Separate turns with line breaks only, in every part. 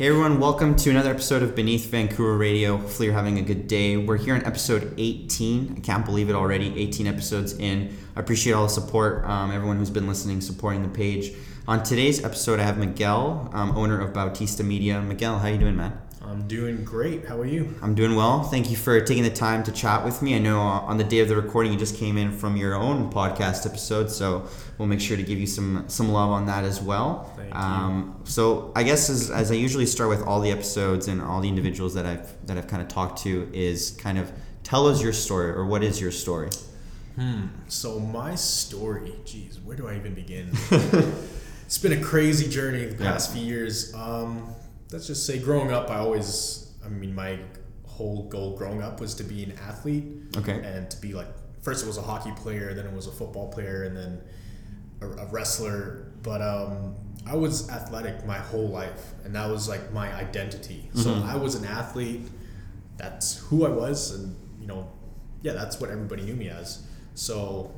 Hey everyone, welcome to another episode of Beneath Vancouver Radio. Hopefully you're having a good day. We're here on episode 18. I can't believe it already. 18 episodes in. I appreciate all the support, um, everyone who's been listening, supporting the page. On today's episode, I have Miguel, um, owner of Bautista Media. Miguel, how you doing, man?
I'm doing great. How are you?
I'm doing well. Thank you for taking the time to chat with me. I know uh, on the day of the recording, you just came in from your own podcast episode, so we'll make sure to give you some some love on that as well.
Thank
um, So I guess as, as I usually start with all the episodes and all the individuals that I've that I've kind of talked to is kind of tell us your story or what is your story.
Hmm. So my story, geez, where do I even begin? it's been a crazy journey the past
Yeah.
few years. Um, let's just say, growing up, I always, I mean, my whole goal growing up was to be an athlete
Okay.
and to be like, first it was a hockey player, then it was a football player, and then a, a wrestler. But um, I was athletic my whole life, and that was like my identity. So
Mhm.
I was an athlete. That's who I was, and you know, yeah, that's what everybody knew me as. So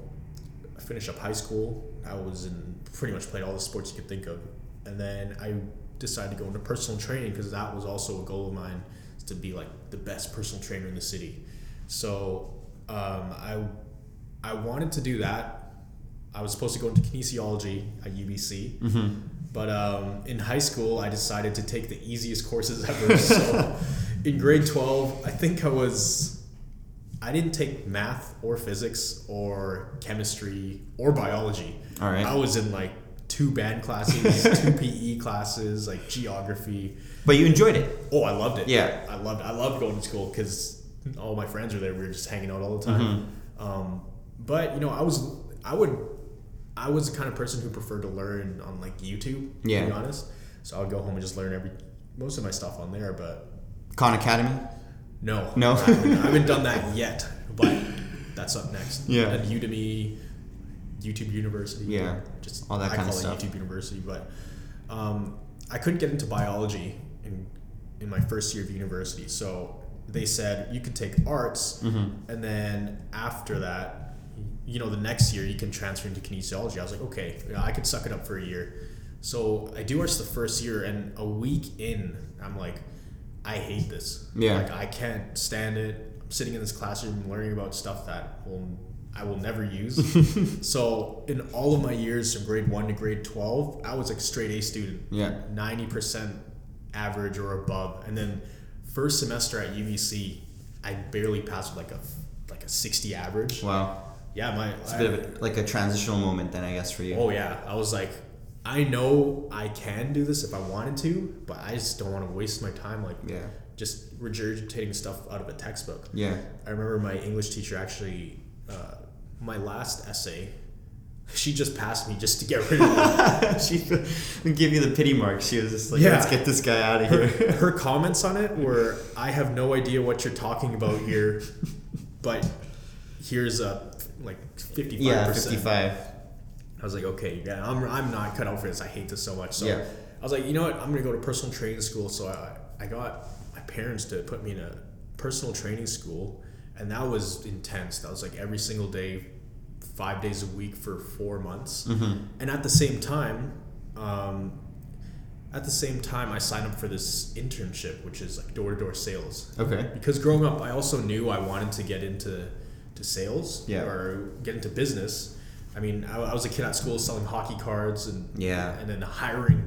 I finished up high school. I was in pretty much played all the sports you could think of, and then I decided to go into personal training because that was also a goal of mine to be like the best personal trainer in the city. So um, I I wanted to do that. I was supposed to go into kinesiology at UBC,
Mm-hmm.
but um, in high school I decided to take the easiest courses ever. so in grade twelve, I think I was I didn't take math or physics or chemistry or biology.
All right.
I was in like two band classes, two PE classes, like geography.
But you enjoyed it.
Oh, I loved it.
Yeah.
I loved I loved going to school because all my friends were there. We were just hanging out all the time. Um, but you know, I was I would I was the kind of person who preferred to learn on like YouTube.
Yeah.
To be honest, so I would go home and just learn every most of my stuff on there. But
Khan Academy.
no,
No?
I haven't, I haven't done that yet. But that's up next.
Yeah.
And Udemy, YouTube University.
Yeah.
Just
All that
I
kind of
call
stuff.
it YouTube University, but um, I couldn't get into biology in in my first year of university. So they said you could take arts,
Mm-hmm.
and then after that, you know, the next year you can transfer into kinesiology. I was like, okay, yeah, I could suck it up for a year. So I do arts the first year, and a week in, I'm like, I hate this.
Yeah.
Like I can't stand it. I'm sitting in this classroom learning about stuff that will I will never use. so in all of my years from grade one to grade twelve, I was like a straight A student
Yeah.
ninety percent average or above, and then first semester at UBC, I barely passed with like a like a sixty average.
Wow.
Yeah, my
It's a bit of a, like a transitional moment then, I guess, for you.
oh yeah, I was like, I know I can do this if I wanted to, but I just don't want to waste my time like
Yeah.
just regurgitating stuff out of a textbook.
Yeah.
I remember my English teacher actually, uh, my last essay, she just passed me just to get rid of it.
she give you the pity mark. She was just like,
Yeah.
let's get this guy out of
her,
here.
her comments on it were i have no idea what you're talking about here but here's a like 55%
yeah, 55.
i was like okay yeah I'm, I'm not cut out for this i hate this so much so
Yeah.
i was like you know what i'm gonna go to personal training school so I, I got my parents to put me in a personal training school and that was intense that was like every single day five days a week for four months
Mm-hmm.
and at the same time um, at the same time i signed up for this internship which is like door-to-door sales
Okay.
because growing up i also knew i wanted to get into to sales
Yeah.
or get into business i mean I, I was a kid at school selling hockey cards and
Yeah.
and then hiring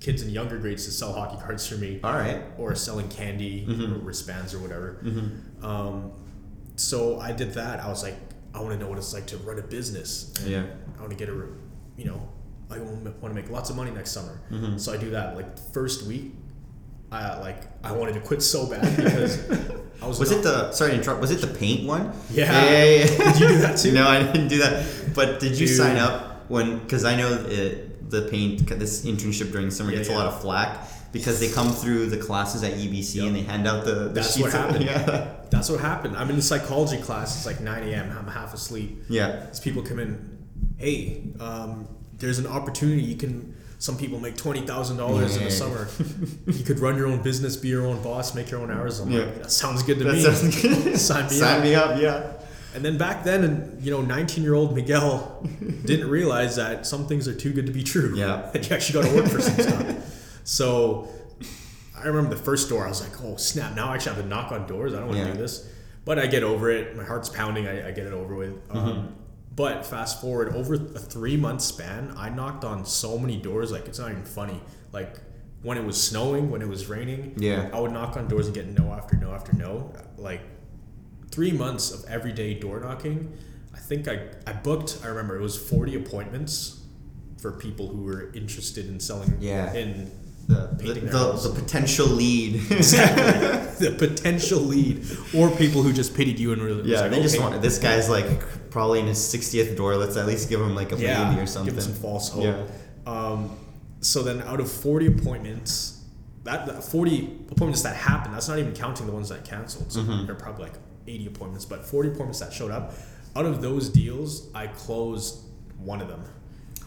kids in younger grades to sell hockey cards for me
All right.
or selling candy
Mhm.
or wristbands or whatever
Mm-hmm.
um, so I did that. I was like, I want to know what it's like to run a business.
Yeah.
I want to get a, you know, I want to make lots of money next summer.
Mhm.
So I do that. Like first week, I like I wanted to quit so bad because I was.
Was it the sorry to interrupt? Was it the paint one?
Yeah.
Yeah. yeah, yeah.
Did you do that too?
no, I didn't do that. But did you
Dude.
sign up when? Because I know it, the paint this internship during summer
Yeah,
gets a lot of flack because they come through the classes at UBC
Yep.
and they hand out the, the
That's
sheets
what happened.
Yeah.
That's what happened. I'm in the psychology class. It's like 9 a.m. I'm half asleep.
Yeah.
These people come in. Hey, um, there's an opportunity. You can. Some people make twenty thousand dollars in the summer. you could run your own business, be your own boss, make your own hours. I'm
Yeah.
like, that sounds good to
That
me.
sounds good.
Sign me
Sign
up.
me up. Yeah.
And then back then, and you know, 19 year old Miguel didn't realize that some things are too good to be true.
Yeah.
And you actually got to work for some stuff. So I remember the first door. I was like, oh snap! Now I actually have to knock on doors. I don't want to
Yeah.
do this, but I get over it. My heart's pounding. I, I get it over with.
Mm-hmm.
Um, but fast forward over a three month span, I knocked on so many doors. Like it's not even funny. Like when it was snowing, when it was raining,
Yeah.
I would knock on doors and get no after no after no. Like three months of everyday door knocking. I think I, I booked, I remember it was 40 appointments for people who were interested in selling
Yeah.
in
The, the, the, the potential lead.
exactly the potential lead or people who just pitied you and really.
yeah,
like,
they just
okay,
want this guy's like probably in his 60th door. Let's at least give him like a
yeah,
maybe or something.
give them some false hope.
Yeah.
Um, so then out of 40 appointments, that, that 40 appointments that happened, that's not even counting the ones that canceled. So
Mm-hmm.
they're probably like 80 appointments, but 40 appointments that showed up. Out of those deals, I closed one of them.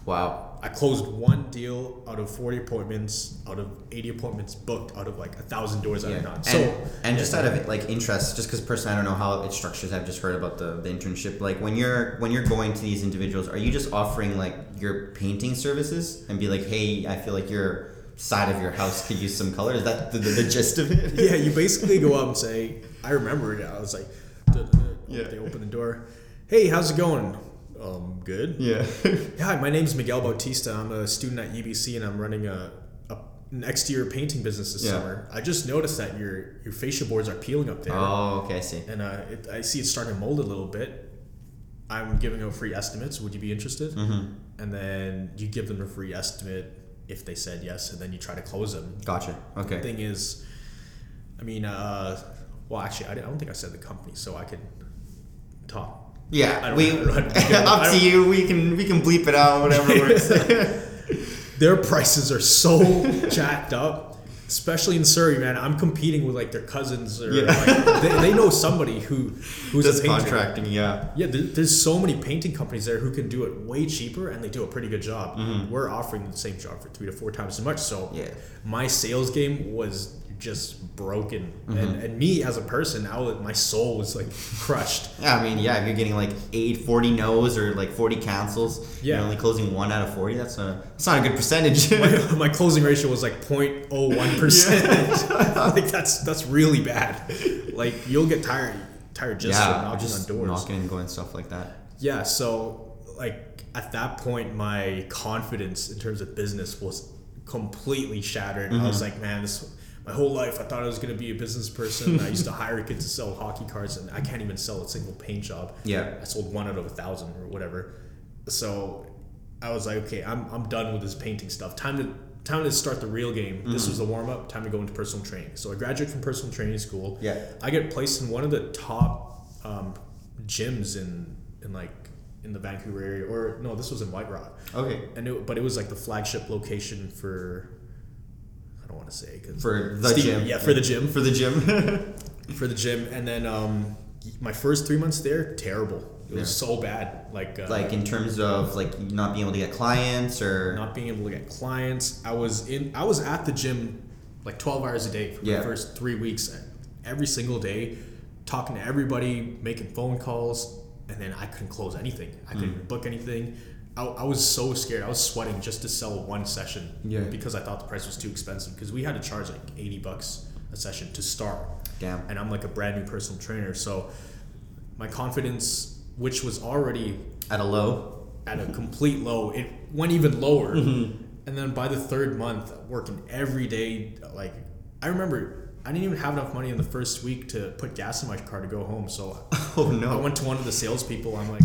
Wow.
I closed one deal out of 40 appointments, out of 80 appointments booked, out of like a thousand doors that
Yeah.
I knocked.
And,
So,
and
yeah,
just out of like interest, just because personally I don't know how it structures. I've just heard about the, the internship. Like when you're when you're going to these individuals, are you just offering like your painting services and be like, hey, I feel like your side of your house could use some color? Is that the, the, the gist of it?
yeah, you basically go up and say, I remember it. I was like, duh, duh, duh.
Yeah.
they open the door. Hey, how's it going? Um, good.
Yeah.
Hi, my name's Miguel Bautista. I'm a student at UBC and I'm running a, a an exterior painting business this
Yeah.
summer. I just noticed that your your fascia boards are peeling up there,
oh, okay, I see.
and uh, it, I see it's starting to mold a little bit. I'm giving out free estimates. Would you be interested?
Mm-hmm.
And then you give them a free estimate if they said yes, and then you try to close them.
Gotcha. Okay.
The thing is, I mean, uh, well, actually, I, don't think I said the company, so I could talk.
Yeah, we
I don't- I don't- I
up to you. We can we can bleep it out. Whatever works.
their prices are so jacked up, especially in Surrey, man. I'm competing with like their cousins or
Yeah.
like, they, they know somebody who who's
Just
a painter.
contracting. Yeah.
Yeah, there, there's so many painting companies there who can do it way cheaper and they do a pretty good job. We're offering the same job for three to four times as much. So
Mm-hmm. Yeah.
my sales game was just broken,
Mm-hmm.
and, and me as a person, I was, my soul was like crushed.
Yeah, I mean, yeah, if you're getting like eight, 40 no's or like 40 cancels,
Yeah.
you're only closing one out of 40, that's a, that's not a good percentage.
my, my closing ratio was like 0.01 percent. like that's that's really bad. Like you'll get tired tired just
yeah,
knocking
just
on doors.
knocking and going stuff like that.
Yeah, so like at that point, my confidence in terms of business was completely shattered. I
Mm-hmm.
was like, man, this my whole life I thought I was gonna be a business person. I used to hire kids to sell hockey cards, and I can't even sell a single paint job.
Yeah.
I sold one out of a thousand or whatever. So I was like, okay, I'm, I'm done with this painting stuff. Time to time to start the real game. This
Mm-hmm.
was the warm up. Time to go into personal training. So I graduate from personal training school.
Yeah.
I get placed in one of the top um, gyms in in like in the Vancouver area, or no, this was in White Rock,
Okay.
and it, but it was like the flagship location for. To say
For the
Steve-
gym.
Yeah, for the gym
For the gym.
for the gym, and then um, my first three months there, terrible. It was
Yeah.
so bad. Like uh,
like in terms of like not being able to get clients or.
not being able to get clients. I was in. I was at the gym like twelve hours a day for
Yeah.
the first three weeks, every single day, talking to everybody, making phone calls, and then I couldn't close anything. I
Mm.
couldn't book anything. I, I was so scared. I was sweating just to sell one session
Yeah.
because I thought the price was too expensive. Because we had to charge like eighty bucks a session to start
Damn.
and I'm like a brand new personal trainer. So my confidence, which was already
At a low.
at a complete low, it went even lower.
Mm-hmm.
And then by the third month, working every day, like I remember, I didn't even have enough money in the first week to put gas in my car to go home. So
Oh no, I
went to one of the salespeople. I'm like,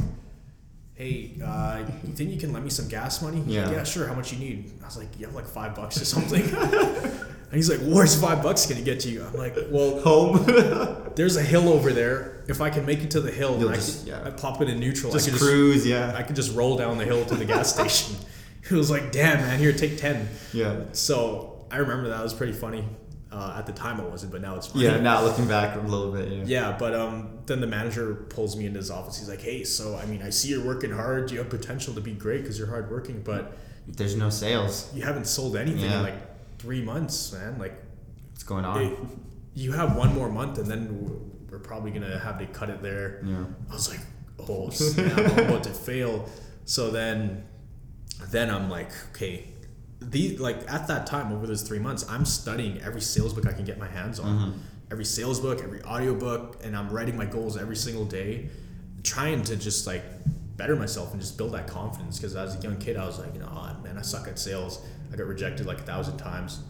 "Hey, uh, you think you can lend me some gas money?" He's like,
Yeah.
yeah, sure. How much you need? I was like, "You have like five bucks or something." and he's like, "Where's five bucks gonna get to you?" I'm like, "Well,
Home.
there's a hill over there. If I can make it to the hill,
You'll
I,
just-
could,
yeah.
I pop it in neutral.
just
I could
cruise, yeah.
I could just roll down the hill to the gas station. It was like, damn, man, here, take 10.
Yeah.
So I remember that was pretty funny. Uh, at the time it wasn't, but now it's funny.
Yeah, now looking back a little bit, yeah.
Yeah, but um, then the manager pulls me into his office. He's like, hey, so I mean, I see you're working hard. You have potential to be great because you're hardworking, but
There's no sales.
you haven't sold anything
Yeah.
in like three months, man. Like,
What's going on?
hey, you have one more month and then we're- probably to have to cut it there.
Yeah.
I was like, oh snap, I'm about to fail. So then, then I'm like, okay, the like at that time over those three months, I'm studying every sales book I can get my hands on,
Mm-hmm.
every sales book, every audio book, and I'm writing my goals every single day, trying to just like better myself and just build that confidence. Because as a young kid, I was like, you know, oh, man, I suck at sales. I got rejected like a thousand times.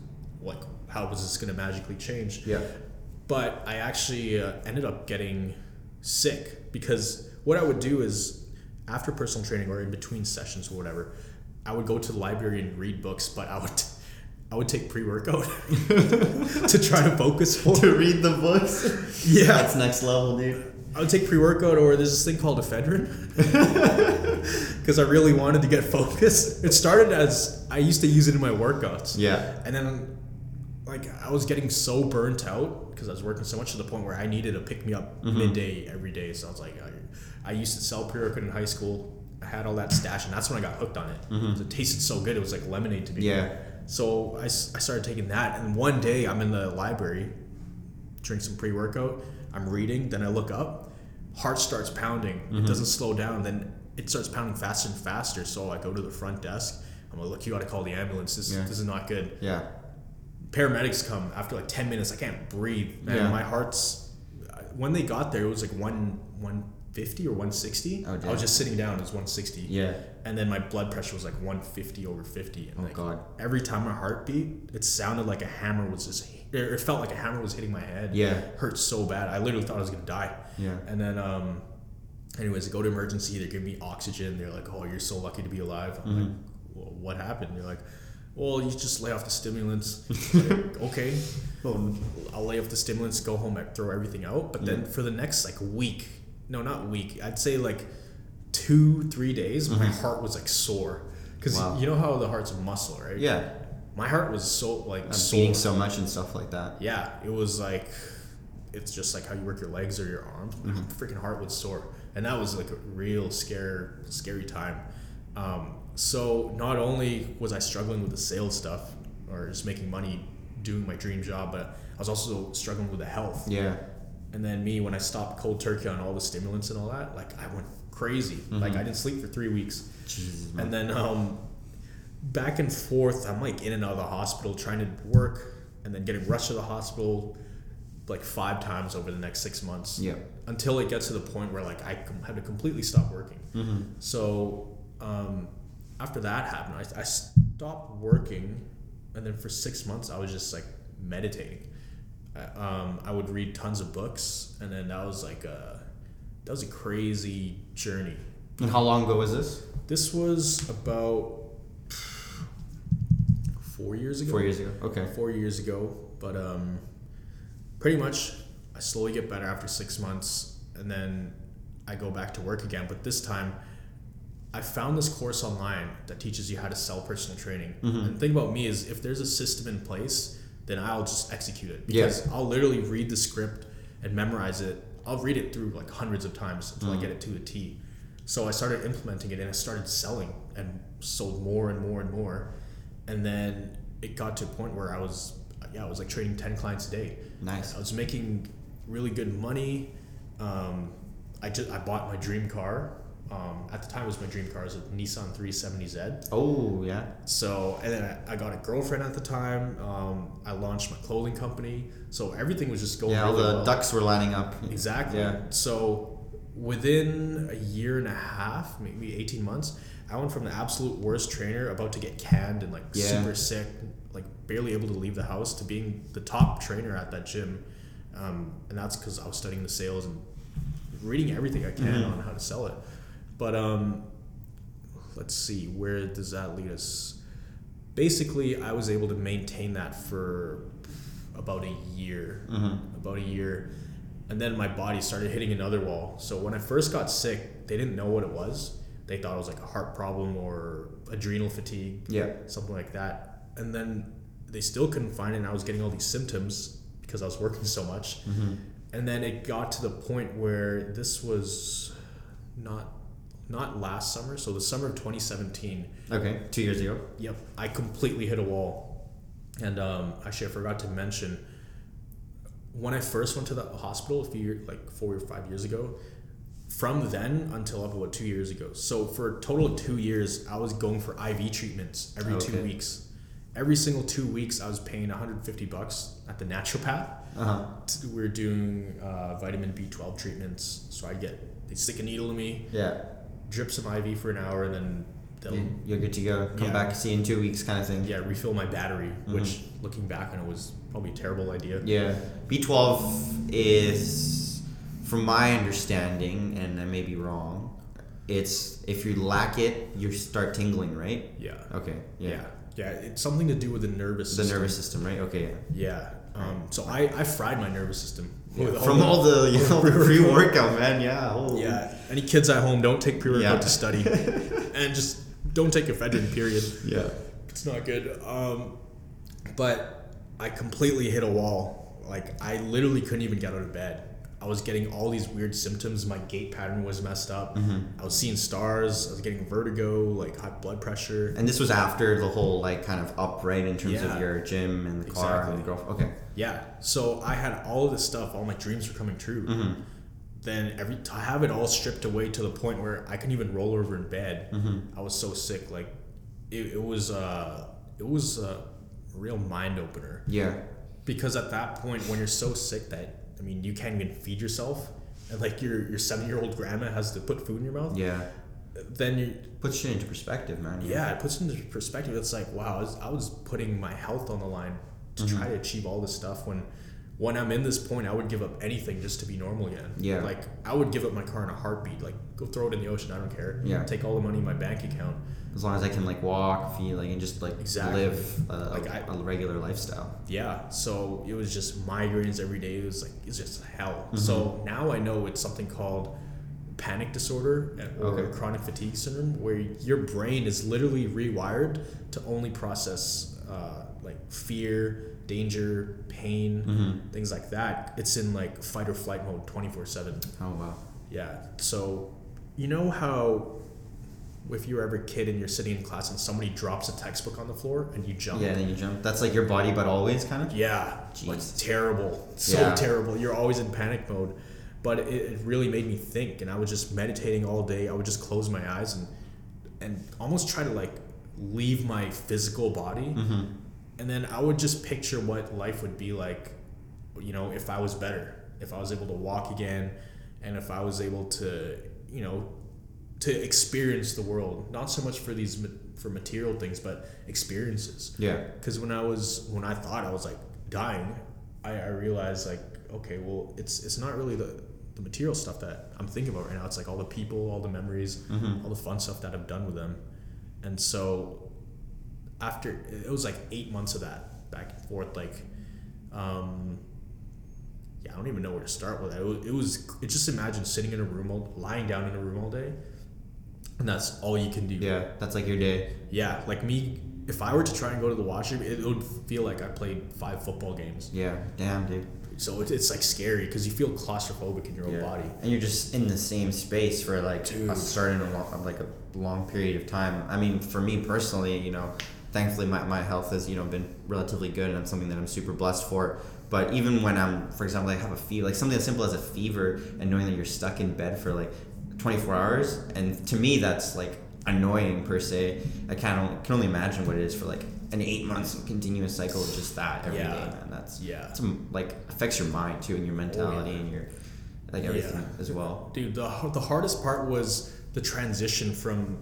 Like, how was this gonna magically change?
Yeah.
but I actually uh, ended up getting sick because what I would do is after personal training or in between sessions or whatever, I would go to the library and read books, but I would I would take pre workout to try to focus more.
to read the books.
Yeah,
That's next level, dude.
I would take pre workout or there's this thing called ephedrine because I really wanted to get focused. It started as I used to use it in my workouts.
Yeah.
And then, like, I was getting so burnt out because I was working so much to the point where I needed to pick me up
Mm-hmm.
midday every day. So I was like, I, I used to sell pre workout in high school. I had all that stash, and that's when I got hooked on it. 'Cause It tasted so good. It was like lemonade to me.
Mm-hmm. Yeah.
So I, I started taking that, and one day I'm in the library, drink some pre workout. I'm reading, then I look up, heart starts pounding.
Mm-hmm.
It doesn't slow down. Then it starts pounding faster and faster. So I go to the front desk. I'm like, look, you got to call the ambulance. This,
Yeah.
this is not good.
Yeah.
Paramedics come after like 10 minutes. I can't breathe. Man,
Yeah.
my heart's. When they got there, it was like one one 150 or 160.
Oh,
I was just sitting down. It was 160
Yeah.
and then my blood pressure was like 150 over 50 and
Oh,
like
God.
every time my heart beat it sounded like a hammer was just it felt like a hammer was hitting my head
Yeah.
It hurt so bad i literally thought i was gonna die
Yeah.
and then um anyways I go to emergency they give me oxygen they're like oh you're so lucky to be alive i'm like
Mm-hmm.
well, what happened they're like well you just lay off the stimulants Like, okay I'll lay off the stimulants, go home, and throw everything out. But then for the next like week, no, not week, I'd say like two, three days, my heart was like sore. Because
Mm-hmm. Wow.
you know how the heart's a muscle, right?
Yeah.
My heart was so like
I'm
sore.
beating so much and stuff like that.
Yeah, it was like it's just like how you work your legs or your arms. My
Mm-hmm.
freaking heart was sore, and that was like a real scare, scary time. Um, so not only was I struggling with the sales stuff or just making money doing my dream job, but I was also struggling with the health.
Yeah.
And then me, when I stopped cold turkey on all the stimulants and all that, like I went crazy. Like I didn't sleep for three weeks.
Jesus.
And then um, back and forth, I'm like in and out of the hospital trying to work and then getting rushed to the hospital like five times over the next six months.
Yeah.
Until it gets to the point where like I com- had to completely stop working.
Mm-hmm.
So um, after that happened, I, I stopped working, and then for six months I was just like meditating. I, um, I would read tons of books, and then that was like a that was a crazy journey.
And how long ago was this?
This was about four years ago.
Four years ago. Okay.
Four years ago, but um, pretty much I slowly get better after six months, and then I go back to work again. But this time, I found this course online that teaches you how to sell personal training. And the thing about me is, if there's a system in place, then I'll just execute it
Yeah.
because I'll literally read the script and memorize it. I'll read it through like hundreds of times until I get it to a T. So I started implementing it and I started selling and sold more and more and more. And then it got to a point where I was, yeah, I was like trading 10 clients a day.
Nice.
I was making really good money. Um, I just I bought my dream car. Um, at the time, it was my dream car. It was a Nissan 370Z.
Oh yeah.
So, and then I, I got a girlfriend at the time. Um, I launched my clothing company. So everything was just going
Yeah. All the
well.
ducks were lining up.
Exactly.
Yeah.
So within a year and a half, maybe 18 months, I went from the absolute worst trainer about to get canned and like
Yeah.
super sick, like barely able to leave the house to being the top trainer at that gym. Um, and that's because I was studying the sales and reading everything I can
Mm-hmm.
on how to sell it. But um, let's see, where does that lead us? Basically, I was able to maintain that for about a year.
Mm-hmm.
About a year. And then my body started hitting another wall. So when I first got sick, they didn't know what it was. They thought it was like a heart problem or adrenal fatigue,
Yeah.
something like that. And then they still couldn't find it, and I was getting all these symptoms because I was working so much.
Mm-hmm.
And then it got to the point where this was not not last summer, so the summer of 2017.
Okay. Two years ago.
Yep, I completely hit a wall. And um, actually, I forgot to mention when I first went to the hospital a few like four or five years ago. From then until up about two years ago. So for a total of two years, I was going for IV treatments every two weeks. every single two weeks I was paying 150 bucks at the naturopath.
Uh huh.
T- we're doing uh, vitamin B12 treatments, so I get they stick a needle in me,
Yeah.
Drip some IV for an hour, and then
You're good to go. Come
Yeah.
back, see you in two weeks, kind of thing.
yeah refill my battery.
Mhm.
Which looking back on it was probably a terrible idea.
Yeah. B12 is, from my understanding, and I may be wrong, it's if you lack it, you start tingling, right?
Yeah.
Okay.
Yeah.
Yeah.
yeah. It's something to do with the nervous
The
system.
nervous system, right? Okay. Yeah.
Yeah. Um, so I, I fried my nervous system. With
From all the you know, pre-workout, man. Yeah. Oh.
Yeah. Any kids at home, don't take pre-workout
Yeah.
to study, and just don't take ephedrine. Period.
Yeah.
It's not good. Um, but I completely hit a wall. Like I literally couldn't even get out of bed. I was getting all these weird symptoms. My gait pattern was messed up.
Mm-hmm.
I was seeing stars. I was getting vertigo, like high blood pressure.
And this was after the whole like kind of up right in terms
Yeah.
of your gym and the car and the
Exactly.
girlfriend. Okay.
Yeah. So I had all of this stuff. All my dreams were coming true.
Mm-hmm.
Then every to have it all stripped away to the point where I couldn't even roll over in bed.
Mm-hmm.
I was so sick. Like it, it was uh it was a real mind opener
Yeah.
because at that point when you're so sick that I mean you can't even feed yourself and like your your seven year old grandma has to put food in your mouth.
Yeah.
Then you
Puts shit into perspective, man.
yeah it puts into perspective. It's like wow I was, I was putting my health on the line to
Mm-hmm.
try to achieve all this stuff when. When I'm in this point, I would give up anything just to be normal again.
Yeah.
Like I would give up my car in a heartbeat. Like go throw it in the ocean. I don't care.
Yeah.
Take all the money in my bank account.
As long as I can like walk, feel like, and just like
Exactly.
live a,
Like, I-
a regular lifestyle.
Yeah. So it was just migraines every day. It was like it's just hell.
Mm-hmm.
So now I know it's something called panic disorder or
Okay.
chronic fatigue syndrome, where your brain is literally rewired to only process uh, like fear, danger, pain,
Mm-hmm.
things like that. It's in like fight or flight mode, twenty four seven.
Oh wow.
Yeah. So, you know how if you're ever a kid and you're sitting in class and somebody drops a textbook on the floor and you jump.
Yeah, and then you jump. That's like your body, but always kind of.
Yeah. Like terrible. So
Yeah.
terrible. You're always in panic mode. But it, it really made me think and I was just meditating all day. I would just close my eyes and and almost try to like leave my physical body.
Mm-hmm.
And then I would just picture what life would be like, you know, if I was better, if I was able to walk again, and if I was able to, you know, to experience the world, not so much for these for material things, but experiences.
Yeah.
Because when I was when I thought I was like dying, I, I realized like, okay, well, it's it's not really the the material stuff that I'm thinking about right now. It's like all the people, all the memories,
Mhm.
all the fun stuff that I've done with them, and so after it was like eight months of that back and forth like um yeah i don't even know where to start with that it was, it was it just imagine sitting in a room all lying down in a room all day and that's all you can do
Yeah. That's like your day.
yeah like me if i were to try and go to the washroom it would feel like i played five football games
Yeah. Damn, dude.
so it, it's like scary because you feel claustrophobic in your own body
And you're just in the same space for like a certain long, like a long period of time. I mean, for me personally, you know, thankfully my, my health has you know been relatively good, and it's something that I'm super blessed for. But even when I'm, for example, I have a fever, like something as simple as a fever, and knowing that you're stuck in bed for like 24 hours, and to me that's like annoying per se. I can't only, can only imagine what it is for like an eight months continuous cycle of just that every day,
Yeah.
man. That's
yeah
it's um, like affects your mind too, and your mentality,
yeah.
and your like everything
Yeah.
as well.
Dude, the, the hardest part was the transition from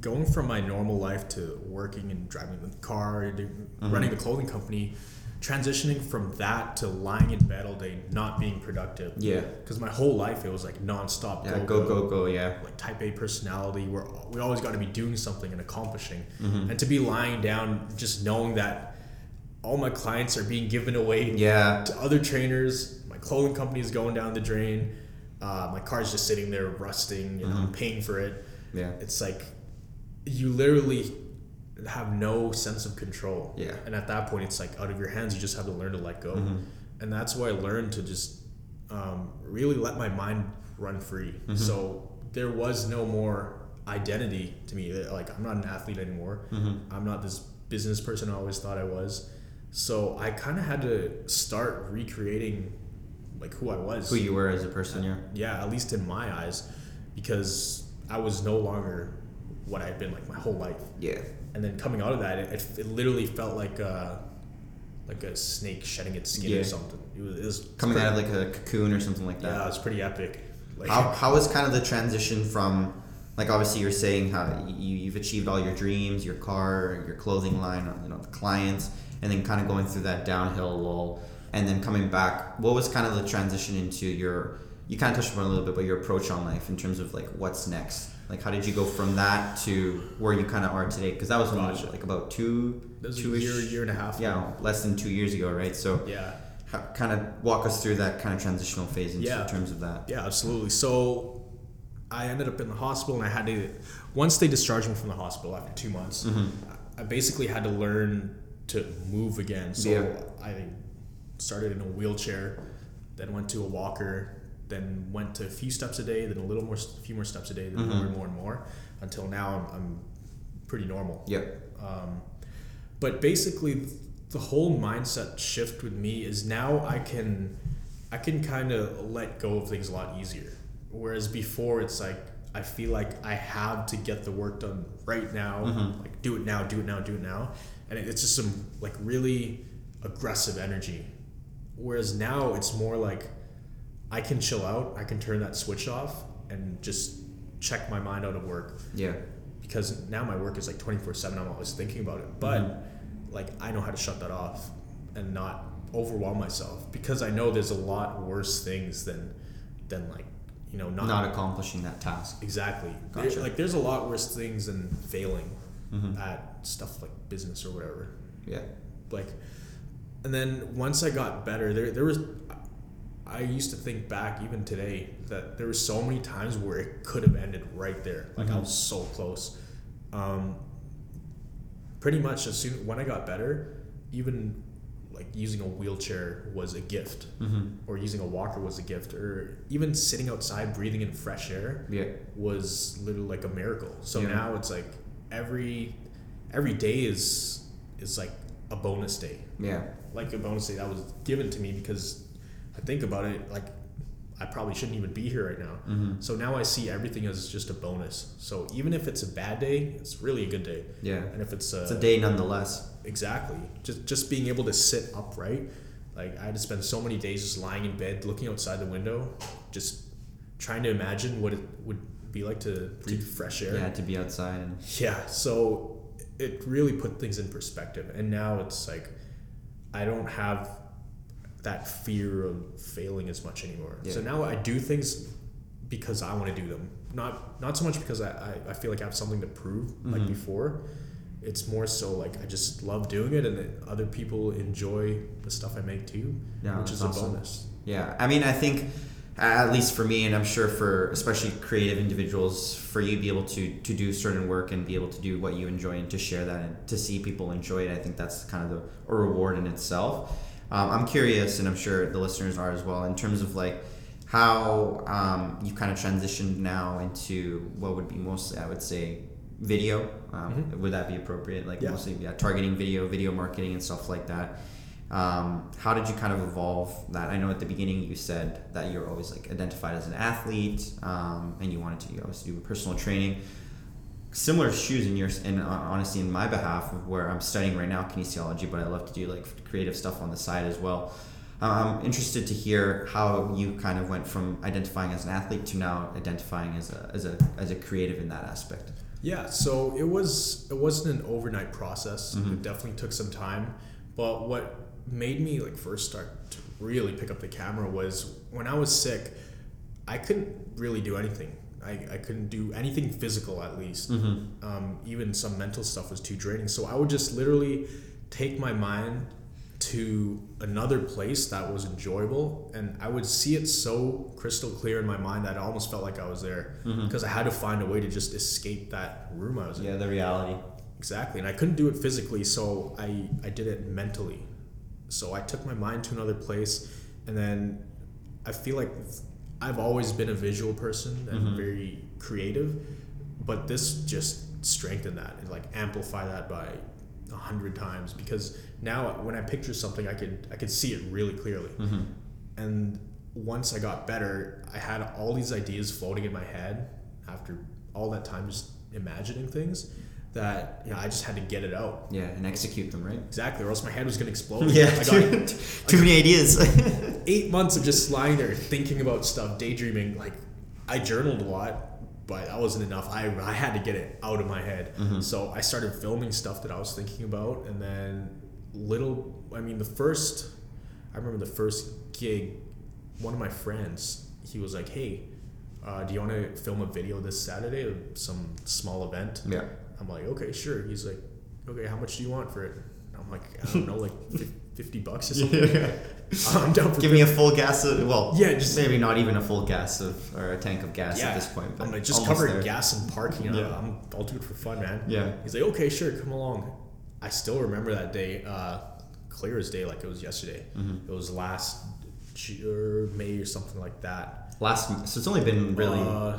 going from my normal life to working and driving the car, to
Mm-hmm.
running the clothing company, transitioning from that to lying in bed all day, not being productive.
Yeah.
Because my whole life it was like nonstop.
Yeah, go go go, go. yeah.
Like type A personality, where we always got to be doing something and accomplishing,
Mm-hmm.
and to be lying down, just knowing that all my clients are being given away
Yeah.
to other trainers. My clothing company is going down the drain. Uh, my car's just sitting there rusting, and I'm paying for it.
Yeah.
It's like you literally have no sense of control.
Yeah.
And at that point, it's like out of your hands. You just have to learn to let go.
Mm-hmm.
And that's why I learned to just um, really let my mind run free.
Mm-hmm.
So there was no more identity to me. Like I'm not an athlete anymore.
Mm-hmm.
I'm not this business person I always thought I was. So I kind of had to start recreating like who I was.
Who you were as a person, yeah.
yeah, at least in my eyes, because I was no longer what I've been like my whole life.
Yeah.
And then coming out of that, it, it, it literally felt like a, like a snake shedding its skin
Yeah.
or something. It was, it was
Coming out of like a cocoon or something like that.
yeah, it was pretty epic. Like
How, how was kind of the transition from, like obviously you're saying how you, you've achieved all your dreams, your car, your clothing line, you know, the clients, and then kind of going through that downhill lull, and then coming back. What was kind of the transition into your? You kind of touched on it a little bit, but your approach on life in terms of like what's next. Like how did you go from that to where you kind of are today? Because that was
Gotcha.
like about two, two-ish-
year, year and a half.
yeah, less than two years ago, right? So
Yeah.
how, kind of walk us through that kind of transitional phase into,
Yeah.
in terms of that.
Yeah, absolutely. So I ended up in the hospital, and I had to. Once they discharged me from the hospital after two months,
Mm-hmm.
I basically had to learn to move again. So
Yeah.
I started in a wheelchair, then went to a walker, then went to a few steps a day, then a little more, a few more steps a day, then
Mm-hmm.
more and more and more, until now I'm, I'm pretty normal.
Yep.
Um, but basically, the whole mindset shift with me is now I can, I can kind of let go of things a lot easier. Whereas before, it's like I feel like I have to get the work done right now, like do it now, do it now, do it now, and it's just some like really aggressive energy. Whereas now it's more like I can chill out, I can turn that switch off, and just check my mind out of work
Yeah.
because now my work is like 24 7 i'm always thinking about it but like i know how to shut that off and not overwhelm myself because i know there's a lot worse things than than like you know not,
Not accomplishing that task.
exactly There-
Gotcha.
like there's a lot worse things than failing
Mhm.
at stuff like business or whatever
Yeah.
like and then once i got better there there was i used to think back even today that there were so many times where it could have ended right there like i
Mhm.
was so close um, pretty much as soon when i got better even like using a wheelchair was a gift
Mm-hmm.
or using a walker was a gift or even sitting outside breathing in fresh air
Yeah.
was literally like a miracle. So
Yeah.
now it's like every every day is is like a bonus day.
Yeah.
Like a bonus day that was given to me because I think about it like I probably shouldn't even be here right now.
Mm-hmm.
So now I see everything as just a bonus. So even if it's a bad day, it's really a good day.
Yeah.
And if it's a,
It's a day nonetheless.
exactly just just being able to sit upright, like I had to spend so many days just lying in bed, looking outside the window, just trying to imagine what it would be like to breathe fresh air.
Yeah, to be outside and
Yeah, so it really put things in perspective. And now it's like I don't have that fear of failing as much anymore. So now I do things because I want to do them. Not not so much because I, I, I feel like I have something to prove like
Mhm.
before. It's more so like I just love doing it and that other people enjoy the stuff I make too,
Yeah,
which is a bonus.
Yeah, I mean, I think at least for me, and I'm sure for especially creative individuals, for you to be able to to do certain work and be able to do what you enjoy and to share that and to see people enjoy it, I think that's kind of the, a reward in itself. Um, I'm curious, and I'm sure the listeners are as well, in terms of like how um, you kind of transitioned now into what would be mostly, I would say, video. Um,
Mhm.
Would that be appropriate? Like
Yeah.
mostly, yeah, targeting video, video marketing, and stuff like that. Um, how did you kind of evolve that? I know at the beginning you said that you're always like identified as an athlete, um, and you wanted to you do personal training. Similar shoes in yours, and uh, honestly, in my behalf, of where I'm studying right now kinesiology, but I love to do like creative stuff on the side as well. Um, I'm interested to hear how you kind of went from identifying as an athlete to now identifying as a as a as a creative in that aspect.
Yeah, so it was it wasn't an overnight process.
Mhm.
It definitely took some time. But what made me like first start to really pick up the camera was when I was sick, I couldn't really do anything. I, I couldn't do anything physical at least.
Mm-hmm.
Um, even some mental stuff was too draining. So I would just literally take my mind to another place that was enjoyable and I would see it so crystal clear in my mind that it almost felt like I was there because I had to find a way to just escape that room I was in.
Yeah, the reality.
Exactly. And I couldn't do it physically, so I, I did it mentally. So I took my mind to another place, and then I feel like I've always been a visual person and
Mhm.
very creative, but this just strengthened that and like amplify that by a hundred times because now when I picture something, I could I could see it really clearly.
Mm-hmm.
And once I got better, I had all these ideas floating in my head after all that time just imagining things that you know, I just had to get it out.
Yeah, and execute them, right?
Exactly, or else my head was gonna explode.
Yeah,
I
too,
got
too many ideas.
eight months of just lying there thinking about stuff, daydreaming. Like I journaled a lot, but that wasn't enough. I, I had to get it out of my head.
Mm-hmm.
So I started filming stuff that I was thinking about, and then little. I mean, the first. I remember the first gig. One of my friends, he was like, "Hey, uh, do you want to film a video this Saturday of some small event?"
yeah.
I'm like, "Okay, sure." He's like, "Okay, how much do you want for it?" I'm like, "I don't know, like fifty bucks or something." I'm down for
Give me a full gas of well,
Yeah, just-
maybe not even a full gas of or a tank of gas at this point. But
I'm like, just cover
there.
gas and parking.
Yeah.
Yeah. I'm, I'll do it for fun, man.
Yeah.
He's like, okay, sure, come along. I still remember that day, uh, clear as day, like it was yesterday.
Mm-hmm.
It was last May or something like that.
Last, so it's only been really
Uh,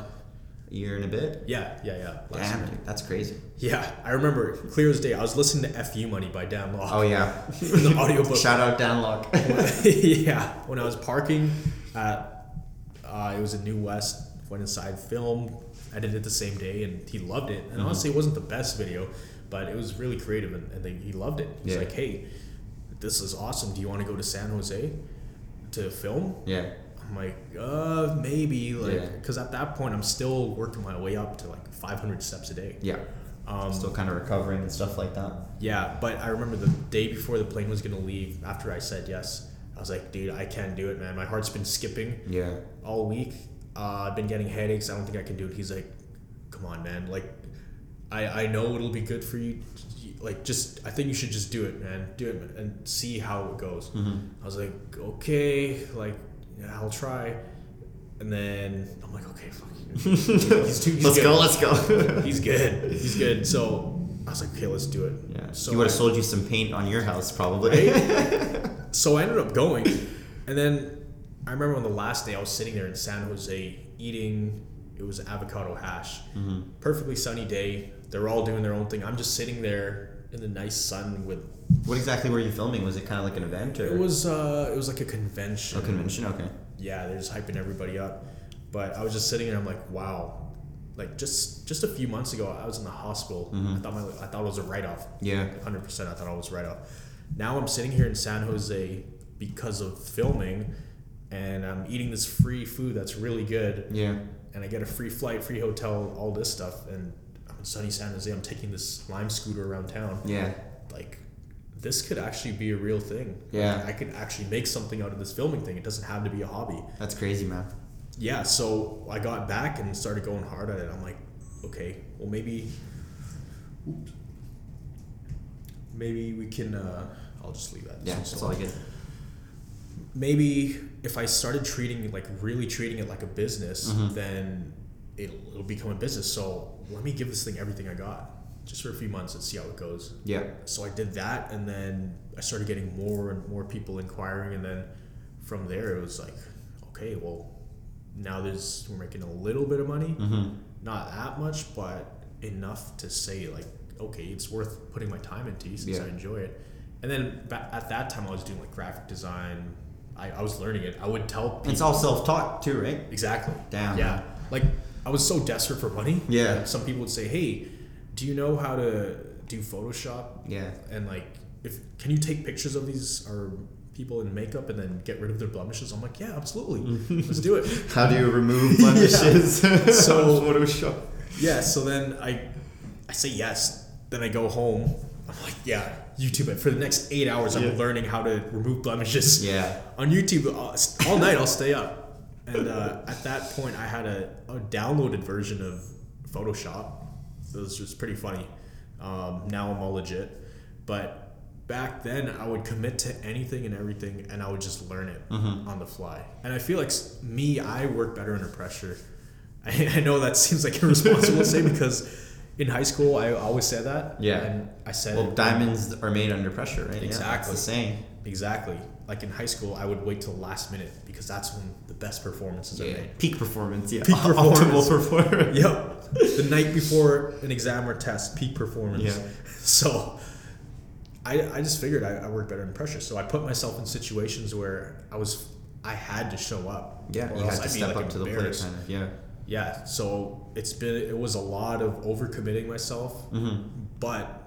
year and a bit.
yeah, yeah, yeah. Last
Damn, dude, that's crazy.
Yeah, I remember clear as day. I was listening to "F.U. Money" by Dan Lok.
Oh yeah,
the audiobook.
Shout out Dan Lok.
yeah, when I was parking at, uh, it was a New West, went inside, filmed, edited the same day, and he loved it. And honestly, it wasn't the best video, but it was really creative, and, and they, he loved it. He's
Yeah.
like, "Hey, this is awesome. Do you want to go to San Jose to film?"
yeah,
I'm like, "Uh, maybe." Like,
Yeah.
because at that point, I'm still working my way up to like 500 steps a day.
yeah.
Um,
Still kind of recovering and stuff like that.
yeah, but I remember the day before the plane was gonna leave. After I said yes, I was like, "Dude, I can't do it, man. My heart's been skipping."
Yeah,
all week. Uh, I've been getting headaches. I don't think I can do it. He's like, come on, man. Like, I, I know it'll be good for you. Like, just, I think you should just do it, man. Do it and see how it goes. I was like, okay, like, yeah, I'll try. And then I'm like, okay, fuck. He's too, he's
let's
good.
go. Let's go.
He's good. He's good. So I was like, okay, let's do it.
yeah,
So
he would have
I-
sold you some paint on your house probably.
so I ended up going, and then I remember on the last day I was sitting there in San Jose eating. It was avocado hash.
Mm-hmm.
Perfectly sunny day. They're all doing their own thing. I'm just sitting there in the nice sun with.
What exactly were you filming? Was it kind of like an event or
It was uh, it was like a convention.
a convention? Okay.
Yeah, they're just hyping everybody up. But I was just sitting there. I'm like, wow. Like just just a few months ago, I was in the hospital. I thought my I thought it was a write off.
Yeah.
hundred percent. I thought I was write off. Now I'm sitting here in San Jose because of filming, and I'm eating this free food that's really good,
Yeah.
and I get a free flight, free hotel, all this stuff, and I'm in sunny San Jose. I'm taking this lime scooter around town.
Yeah.
This could actually be a real thing.
Yeah.
Like, I could actually make something out of this filming thing. It doesn't have to be a hobby.
That's crazy, man.
Yeah. So I got back and started going hard at it. I'm like, okay, well maybe. Oops. Maybe we can. Uh, I'll just leave that.
Yeah,
This
that's all I get.
maybe if I started treating it like really treating it like a business,
Mhm.
then it'll, it'll become a business. So let me give this thing everything I got just for a few months and see how it goes.
Yeah.
So I did that, and then I started getting more and more people inquiring, and then from there it was like, okay, well, now there's we're making a little bit of money,
Mm-hmm.
not that much, but enough to say like, okay, it's worth putting my time into since
Yeah.
I enjoy it. And then at that time, I was doing like graphic design. I, I was learning it. I would tell people
It's all self-taught too, right?
exactly.
Damn.
Yeah. Like I was so desperate for money.
Yeah.
Like, some people would say, "Hey, do you know how to do Photoshop?"
Yeah.
And like, if can you take pictures of these or people in makeup and then get rid of their blemishes? I'm like, yeah, absolutely. Let's do it.
How do you remove blemishes?
So-
Photoshop.
Yeah. So then I, I say yes. Then I go home. I'm like, yeah, YouTube it for the next eight hours.
Yeah.
I'm learning how to remove blemishes.
Yeah.
on YouTube all, all night. I'll stay up, and uh, at that point, I had a, a downloaded version of Photoshop. It was just pretty funny. Um, now I'm all legit, but back then I would commit to anything and everything, and I would just learn it
Mm-hmm.
on the fly. And I feel like me, I work better under pressure. I, I know that seems like irresponsible to say because in high school I always said that.
Yeah.
and I said
Well, diamonds are made under pressure, right? Yeah,
Exactly.
the saying.
Exactly. Like in high school, I would wait till the last minute because that's when the best performances are made.
Peak performance. Yeah.
Peak
Optimal
performance.
performance.
Yep. the night before an exam or test, peak performance.
Yeah.
So I, I just figured I, I work better in pressure. So I put myself in situations where I was I had to show up.
Yeah. You had to
I'd
step
like,
up to the plate, kind of. Yeah.
Yeah, so it's been it was a lot of overcommitting myself,
Mm-hmm.
but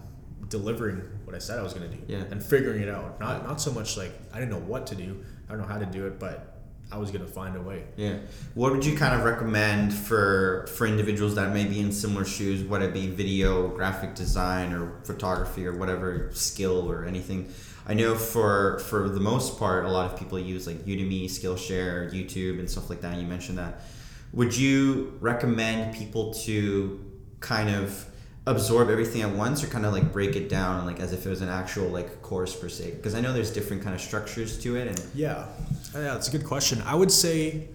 delivering what I said I was gonna do.
Yeah.
And figuring it out. Not not so much like I didn't know what to do. I don't know how to do it, but I was gonna find a way.
Yeah. What would you kind of recommend for for individuals that may be in similar shoes, whether it be video, graphic design, or photography, or whatever skill or anything? I know for for the most part, a lot of people use like Udemy, Skillshare, YouTube, and stuff like that. You mentioned that. Would you recommend people to kind of absorb everything at once, or kind of like break it down, like as if it was an actual like course per se? Because I know there's different kind of structures to it, and
Yeah. Uh, Yeah, that's a good question. I would say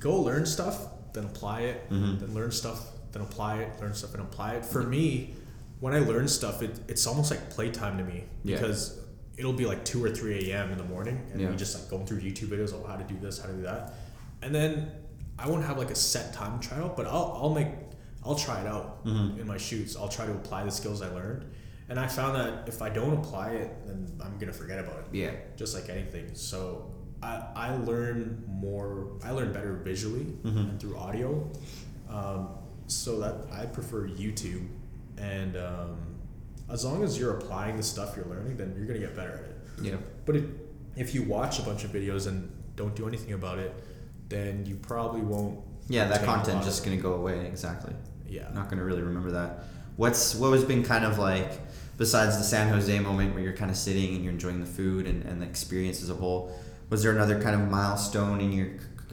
go learn stuff, then apply it,
Mhm.
then learn stuff, then apply it, learn stuff and apply it. For me, when I learn stuff, it, it's almost like playtime to me
Yeah.
because it'll be like 2 or 3 a.m. in the morning and
Yeah.
we just like going through YouTube videos of how to do this, how to do that. And then I won't have like a set time to try it out, but I'll, I'll make, I'll try it out
Mhm.
in my shoots. I'll try to apply the skills I learned. And I found that if I don't apply it, then I'm going to forget about it
yeah,
just like anything. So I, I learn more, I learn better visually
Mhm.
and through audio. Um, so that I prefer YouTube. And um, as long as you're applying the stuff you're learning, then you're going to get better at it.
yeah,
But if, if you watch a bunch of videos and don't do anything about it, then you probably won't.
yeah. That
retain a lot
content just gonna go away. Exactly.
Yeah.
not going to really remember that. What's what has been kind of like besides the San Jose moment where you're kind of sitting and you're enjoying the food and, and the experience as a whole? Was there another kind of milestone in your,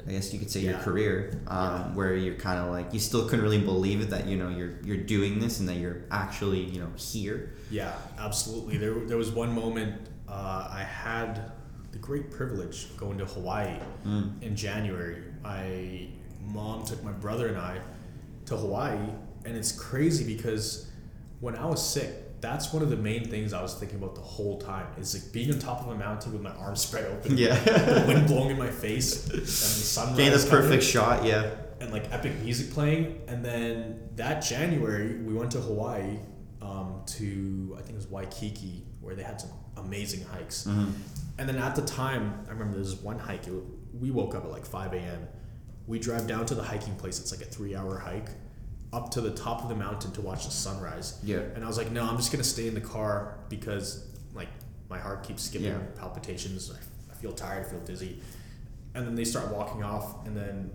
I guess you could say your career, um,
Yeah.
where you're kind of like you still couldn't really believe it that you know you're you're doing this and that you're actually you know here.
Yeah, absolutely. There, there was one moment uh, I had the great privilege going to Hawaii
Mm.
in January. My mom took my brother and I to Hawaii, and it's crazy because when I was sick, that's one of the main things I was thinking about the whole time. Is like being on top of a mountain with my arms spread open,
Yeah.
the wind blowing in my face, and the sun
Getting the perfect shot, yeah.
and like epic music playing. And then that January, we went to Hawaii um, to I think it was Waikiki, where they had some amazing hikes.
hmm
And then at the time, I remember there was one hike. It, we woke up at like five a.m. We drive down to the hiking place. It's like a three-hour hike up to the top of the mountain to watch the sunrise.
Yeah.
And I was like, no, I'm just gonna stay in the car because like my heart keeps skipping,
Yeah.
palpitations. I, I feel tired, I feel dizzy. And then they start walking off, and then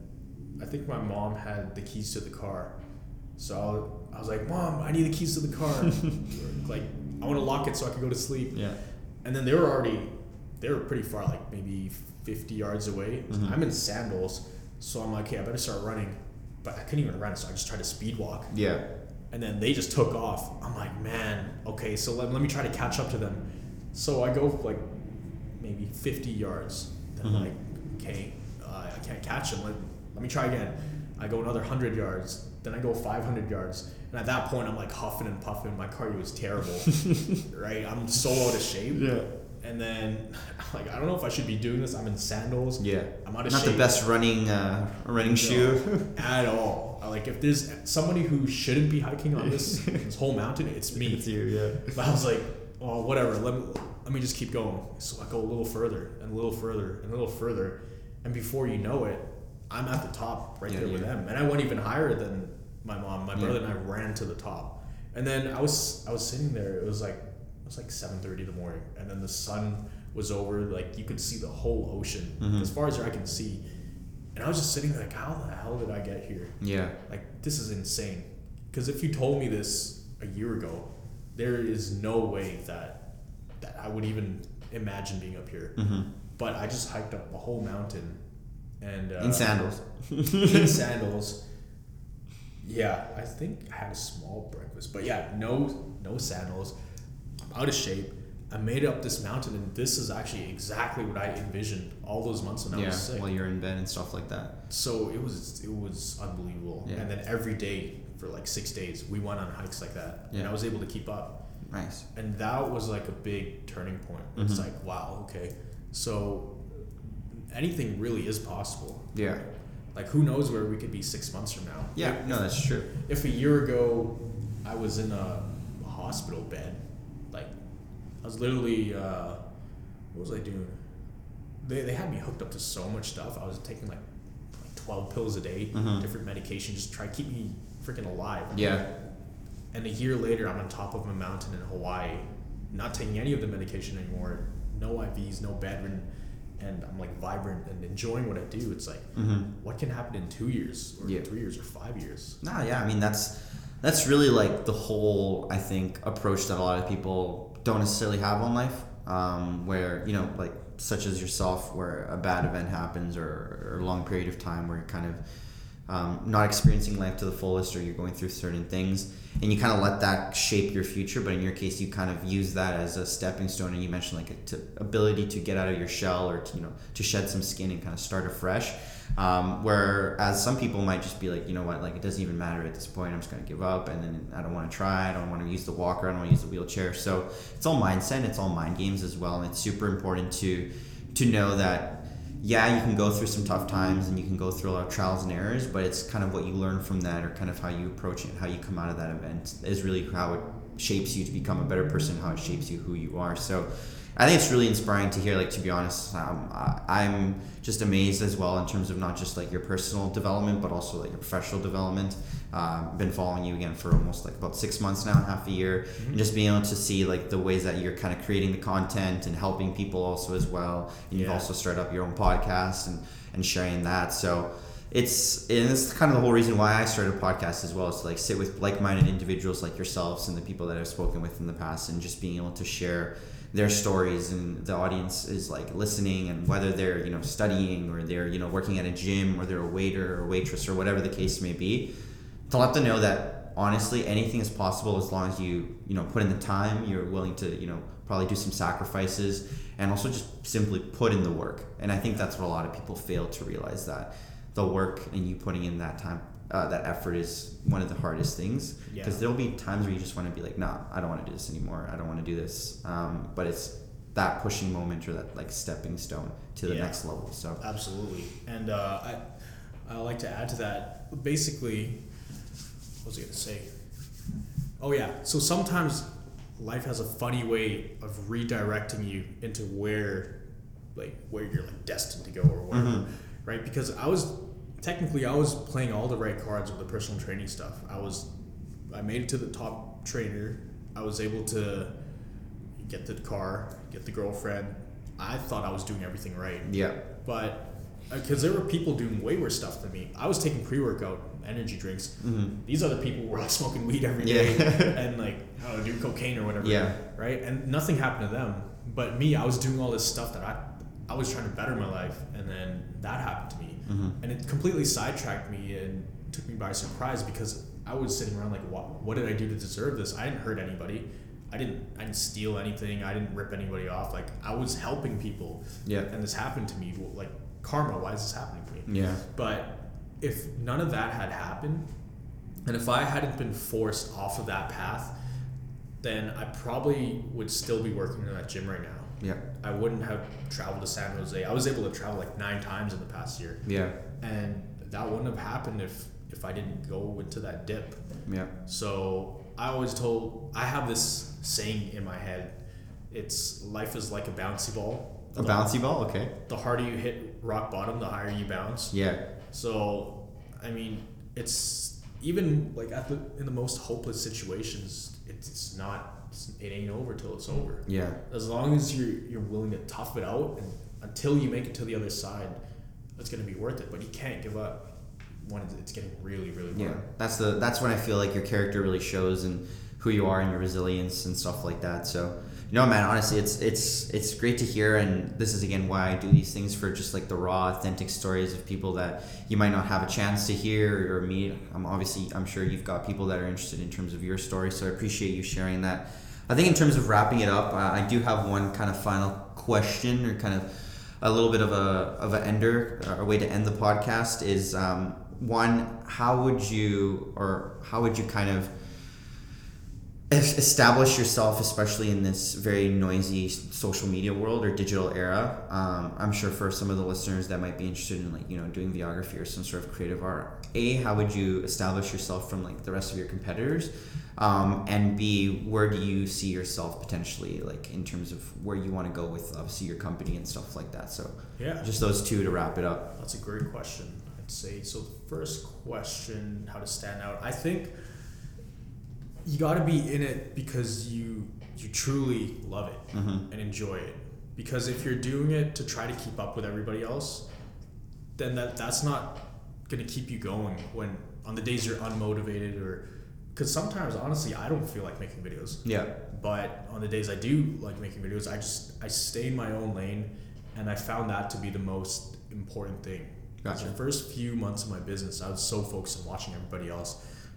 I think my mom had the keys to the car. So I was like, Mom, I need the keys to the car. like, I want to lock it so I can go to sleep.
Yeah.
And then they were already, they were pretty far, like maybe 50 yards away.
Mhm.
I'm in sandals, so I'm like, okay, I better start running. But I couldn't even run, so I just tried to speed walk.
Yeah.
And then they just took off. I'm like, man, okay, so let, let me try to catch up to them. So I go like maybe 50 yards. Then I'm
Mhm.
like, okay, uh, I can't catch them. Let, let me try again. I go another 100 yards. Then I go 500 yards. And at that point, I'm like huffing and puffing. My cardio is terrible, right? I'm so out of shape.
Yeah.
And then, like, I don't know if I should be doing this. I'm in sandals.
Yeah.
I'm out of
Not
shape.
the best running uh, running
No,
shoe.
at all. Like, if there's somebody who shouldn't be hiking on this this whole mountain, it's me.
It's you, yeah.
But I was like, oh, whatever. Let me let me just keep going. So I go a little further and a little further and a little further, and before you know it, I'm at the top right
Yeah,
there with them, and I went even higher than my mom. My
Yeah.
brother and I ran to the top, and then I was I was sitting there. It was like was like seven thirty in the morning, and then the sun was over. Like you could see the whole ocean
Mhm.
as far as I can see, and I was just sitting there like, how the hell did I get here?
Yeah.
Like this is insane. Because if you told me this a year ago, there is no way that that I would even imagine being up here.
hmm
But I just hiked up the whole mountain, and uh,
In sandals.
in sandals. Yeah, I think I had a small breakfast, but yeah, no no sandals. Out of shape. I made up this mountain, and this is actually exactly what I envisioned all those months when I
yeah.
was sick.
While you're in bed and stuff like that.
So it was it was unbelievable.
Yeah.
And then every day for like six days, we went on hikes like that, and I was able to keep up.
Nice.
And that was like a big turning point. It's
Mhm.
like, wow, okay, so anything really is possible.
Yeah.
Like, who knows where we could be six months from now?
Yeah. No, that's true.
If a year ago I was in a hospital bed, I was literally, uh, what was I doing? They, they had me hooked up to so much stuff. I was taking like, like 12 pills a day,
Mhm.
different medication, just try to keep me freaking alive.
Yeah.
And a year later, I'm on top of a mountain in Hawaii, not taking any of the medication anymore, no IVs, no bedridden, and I'm like vibrant and enjoying what I do. It's like,
Mm-hmm.
what can happen in two years, or
Yeah.
three years, or five years?
Nah, yeah, I mean that's that's really like the whole I think approach that a lot of people don't necessarily have on life, um, where you know like such as yourself, where a bad event happens or, or a long period of time where you're kind of um, not experiencing life to the fullest or you're going through certain things and you kind of let that shape your future but in your case you kind of use that as a stepping stone and you mentioned like a ability to get out of your shell or to you know to shed some skin and kind of start afresh um, whereas some people might just be like you know what like it doesn't even matter at this point i'm just going to give up and then i don't want to try i don't want to use the walker i don't want to use the wheelchair so it's all mindset it's all mind games as well and it's super important to to know that yeah, you can go through some tough times and you can go through a lot of trials and errors, but it's kind of what you learn from that or kind of how you approach it, how you come out of that event is really how it shapes you to become a better person, how it shapes you who you are. So I think it's really inspiring to hear, like, to be honest, um, I, I'm just amazed as well in terms of not just like your personal development, but also like your professional development. Um, been following you again for almost like about six months now, half a year, and just being able to see like the ways that you're kind of creating the content and helping people also as well. And you've also started up your own podcast and, and sharing that. So it's and it's kind of the whole reason why I started a podcast as well is to like sit with like-minded individuals like yourselves and the people that I've spoken with in the past and just being able to share their stories and the audience is like listening and whether they're you know studying or they're you know working at a gym or they're a waiter or waitress or whatever the case may be to let them know that honestly anything is possible as long as you you know put in the time you're willing to you know probably do some sacrifices and also just simply put in the work. And i think that's what a lot of people fail to realize that the work and you putting in that time uh, that effort is one of the hardest things
Yeah.
because there'll be times where you just want to be like nah i don't want to do this anymore i don't want to do this um, but it's that pushing moment or that like stepping stone to the
Yeah.
next level so
Absolutely. And uh, I, I like to add to that. Basically, what was I going to say? Oh yeah. So sometimes life has a funny way of redirecting you into where, like, where you're like destined to go or whatever,
Mhm.
right? Because I was technically I was playing all the right cards with the personal training stuff. I was, I made it to the top trainer. I was able to get the car, get the girlfriend. I thought I was doing everything right
yeah
but because there were people doing way worse stuff than me. I was taking pre-workout energy drinks.
hmm
These other people were like smoking weed every day Yeah. and like I don't know, doing cocaine or whatever.
Yeah.
Right. And nothing happened to them. But me, I was doing all this stuff that I, I was trying to better my life, and then that happened to me,
hmm
and it completely sidetracked me and took me by surprise because I was sitting around like, what, what did I do to deserve this? I didn't hurt anybody. I didn't, I didn't steal anything. I didn't rip anybody off. Like I was helping people
yeah
and this happened to me like karma why is this happening to me
yeah
but if none of that had happened and if i hadn't been forced off of that path then i probably would still be working in that gym right now
yeah.
I wouldn't have traveled to san jose. I was able to travel like nine times in the past year.
Yeah.
And that wouldn't have happened if if i didn't go into that dip.
Yeah.
So I always told I have this saying in my head. It's life is like a bouncy ball.
a
The-
bouncy ball? Okay.
The harder you hit rock bottom, the higher you bounce.
yeah.
So, I mean, it's even like at the in the most hopeless situations, it's, it's not it ain't over till it's over.
yeah
As long as you're you're willing to tough it out and until you make it to the other side, it's gonna be worth it. But you can't give up when it's, getting really really hard.
Yeah, that's the that's when I feel like your character really shows and who you are and your resilience and stuff like that. So, you know, man, honestly, it's it's it's great to hear, and this is again why I do these things for just like the raw, authentic stories of people that you might not have a chance to hear or meet. I'm obviously I'm sure you've got people that are interested in terms of your story, so I appreciate you sharing that. I think in terms of wrapping it up, I do have one kind of final question or kind of a little bit of a of an ender, a way to end the podcast is um, one. How would you or how would you kind of establish yourself, especially in this very noisy social media world or digital era? Um, I'm sure for some of the listeners that might be interested in like you know doing videography or some sort of creative art. A, how would you establish yourself from like the rest of your competitors? Um, and B, where do you see yourself potentially, like in terms of where you want to go with obviously your company and stuff like that? So,
Yeah.
just those two to wrap it up.
That's a great question. I'd say so. The first question, how to stand out. I think you got to be in it because you you truly love it
Mhm.
and enjoy it. Because if you're doing it to try to keep up with everybody else, then that that's not gonna keep you going when on the days you're unmotivated or because sometimes honestly I don't feel like making videos
Yeah.
but on the days I do like making videos, I just I stay in my own lane, and I found that to be the most important thing.
Gotcha.
The first few months of my business, I was so focused on watching everybody else.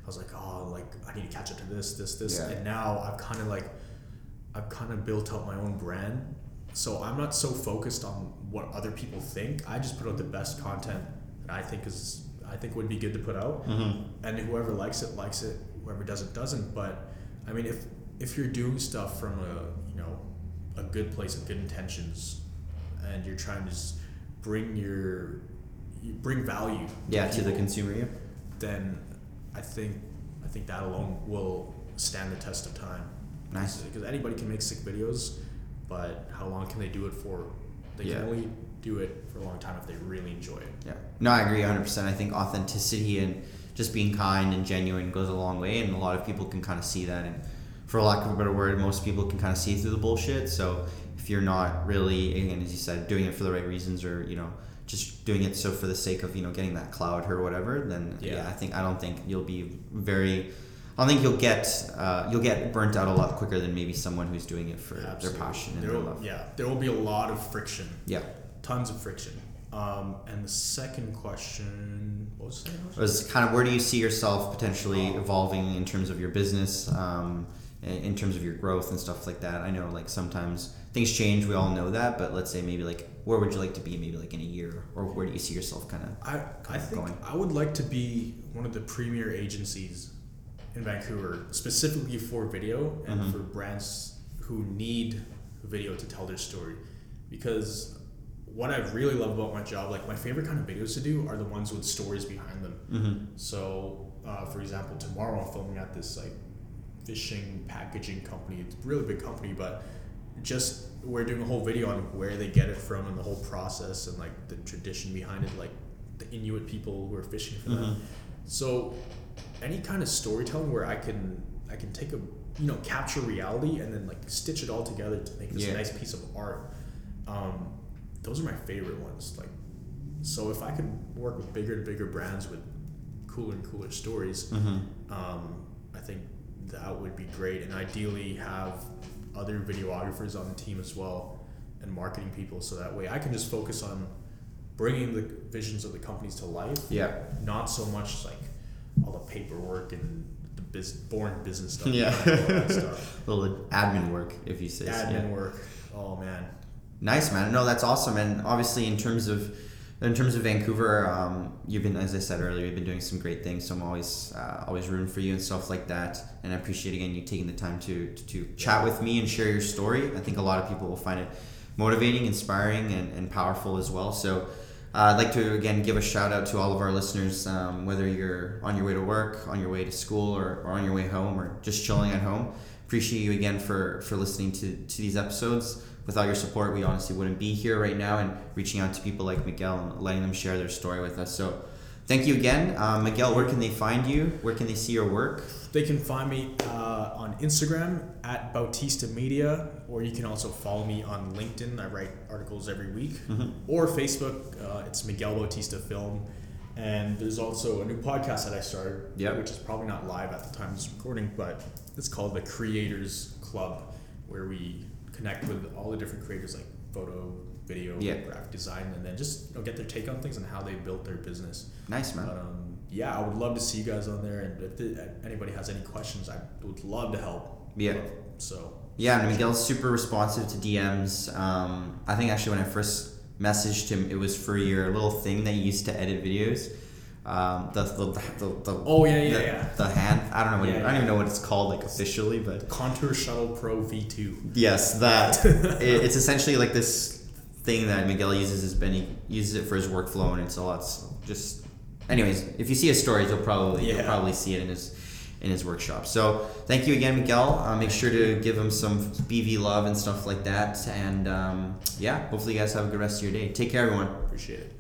I was like, oh, like I need to catch up to this, this, this,
Yeah.
and now I've kind of like, I've kind of built out my own brand. So I'm not so focused on what other people think. I just put out the best content that I think is I think would be good to put out
Mm-hmm.
and whoever likes it likes it whoever doesn't doesn't but i mean if if you're doing stuff from a you know a good place of good intentions and you're trying to bring your you bring value
Yeah, to the consumer. Yeah.
then i think i think that alone will stand the test of time
Nice.
because anybody can make sick videos but how long can they do it for they
Yeah.
can only do it for a long time if they really enjoy it
Yeah. No, I agree 100%. I think authenticity and just being kind and genuine goes a long way, and a lot of people can kind of see that. And for lack of a better word, most people can kind of see through the bullshit. So if you're not really, again, as you said, doing it for the right reasons or, you know, just doing it so for the sake of, you know, getting that cloud or whatever, then yeah,
Yeah.
I think, I don't think you'll be very. I don't think you'll get uh, you'll get burnt out a lot quicker than maybe someone who's doing it for their passion and
there
their love.
yeah there will be a lot of friction
Yeah.
tons of friction. Um, and the second question, what was the second
It
question?
was kind of where do you see yourself potentially evolving in terms of your business, um, in in terms of your growth and stuff like that. I know like sometimes things change. We all know that, but let's say maybe like where would you like to be maybe like in a year, or where do you see yourself kind of?
I, I think
going.
I would like to be one of the premier agencies in Vancouver, specifically for video and
Mhm.
for brands who need video to tell their story. Because what I really love about my job, like my favorite kind of videos to do, are the ones with stories behind them.
Mm-hmm.
So, uh, for example, tomorrow I'm filming at this like fishing packaging company. It's a really big company, but just we're doing a whole video on where they get it from and the whole process and like the tradition behind it, like the Inuit people who are fishing for
Mhm.
them. So, any kind of storytelling where I can I can take a you know capture reality and then like stitch it all together to make this
Yeah.
nice piece of art. Um, those are my favorite ones. Like, so if I could work with bigger and bigger brands with cooler and cooler stories,
Mm-hmm.
um, I think that would be great. And ideally, have other videographers on the team as well and marketing people, so that way I can just focus on bringing the visions of the companies to life,
Yeah.
not so much like all the paperwork and the biz- boring business stuff.
Yeah.
all that stuff.
little admin work, if you say. so,
Admin
yeah.
work. Oh man.
Nice, man. No, that's awesome. And obviously, in terms of in terms of Vancouver, um, you've been, as I said earlier, you've been doing some great things. So I'm always uh, always rooting for you and stuff like that. And I appreciate again you taking the time to, to to chat with me and share your story. I think a lot of people will find it motivating, inspiring, and, and powerful as well. So. Uh, I'd like to again give a shout out to all of our listeners, um, whether you're on your way to work, on your way to school, or, or on your way home, or just chilling at home. Appreciate you again for, for listening to, to these episodes. Without your support, we honestly wouldn't be here right now and reaching out to people like Miguel and letting them share their story with us. So, thank you again. Uh, Miguel, where can they find you? Where can they see your work?
They can find me uh, on Instagram at Bautista Media, or you can also follow me on LinkedIn. I write articles every week,
Mhm.
or Facebook. Uh, it's Miguel Bautista Film, and there's also a new podcast that I started,
Yep.
which is probably not live at the time of this recording, but it's called the Creators Club, where we connect with all the different creators like photo, video,
Yeah.
graphic design, and then just you know, get their take on things and how they built their business.
Nice, man.
But um, yeah, I would love to see you guys on there, and if the, anybody has any questions, I would love to help.
Yeah.
So
Yeah, and Miguel's super responsive to DMs. Um, I think actually when I first messaged him, it was for your little thing that you used to edit videos. Um, the, the, the, the,
Oh, yeah, yeah,
the,
yeah.
the hand. I don't know what
Yeah,
it- I don't
yeah.
even know what it's called like officially, but
Contour Shuttle Pro V2.
yes, that it, it's essentially like this thing that Miguel uses his Benny uses it for his workflow, and it's a lot just. Anyways, if you see his stories, you'll probably you'll probably see it in his in his workshop. So thank you again, Miguel. Uh, make sure to give him some BV love and stuff like that. And um, yeah, hopefully you guys have a good rest of your day. Take care, everyone.
Appreciate it.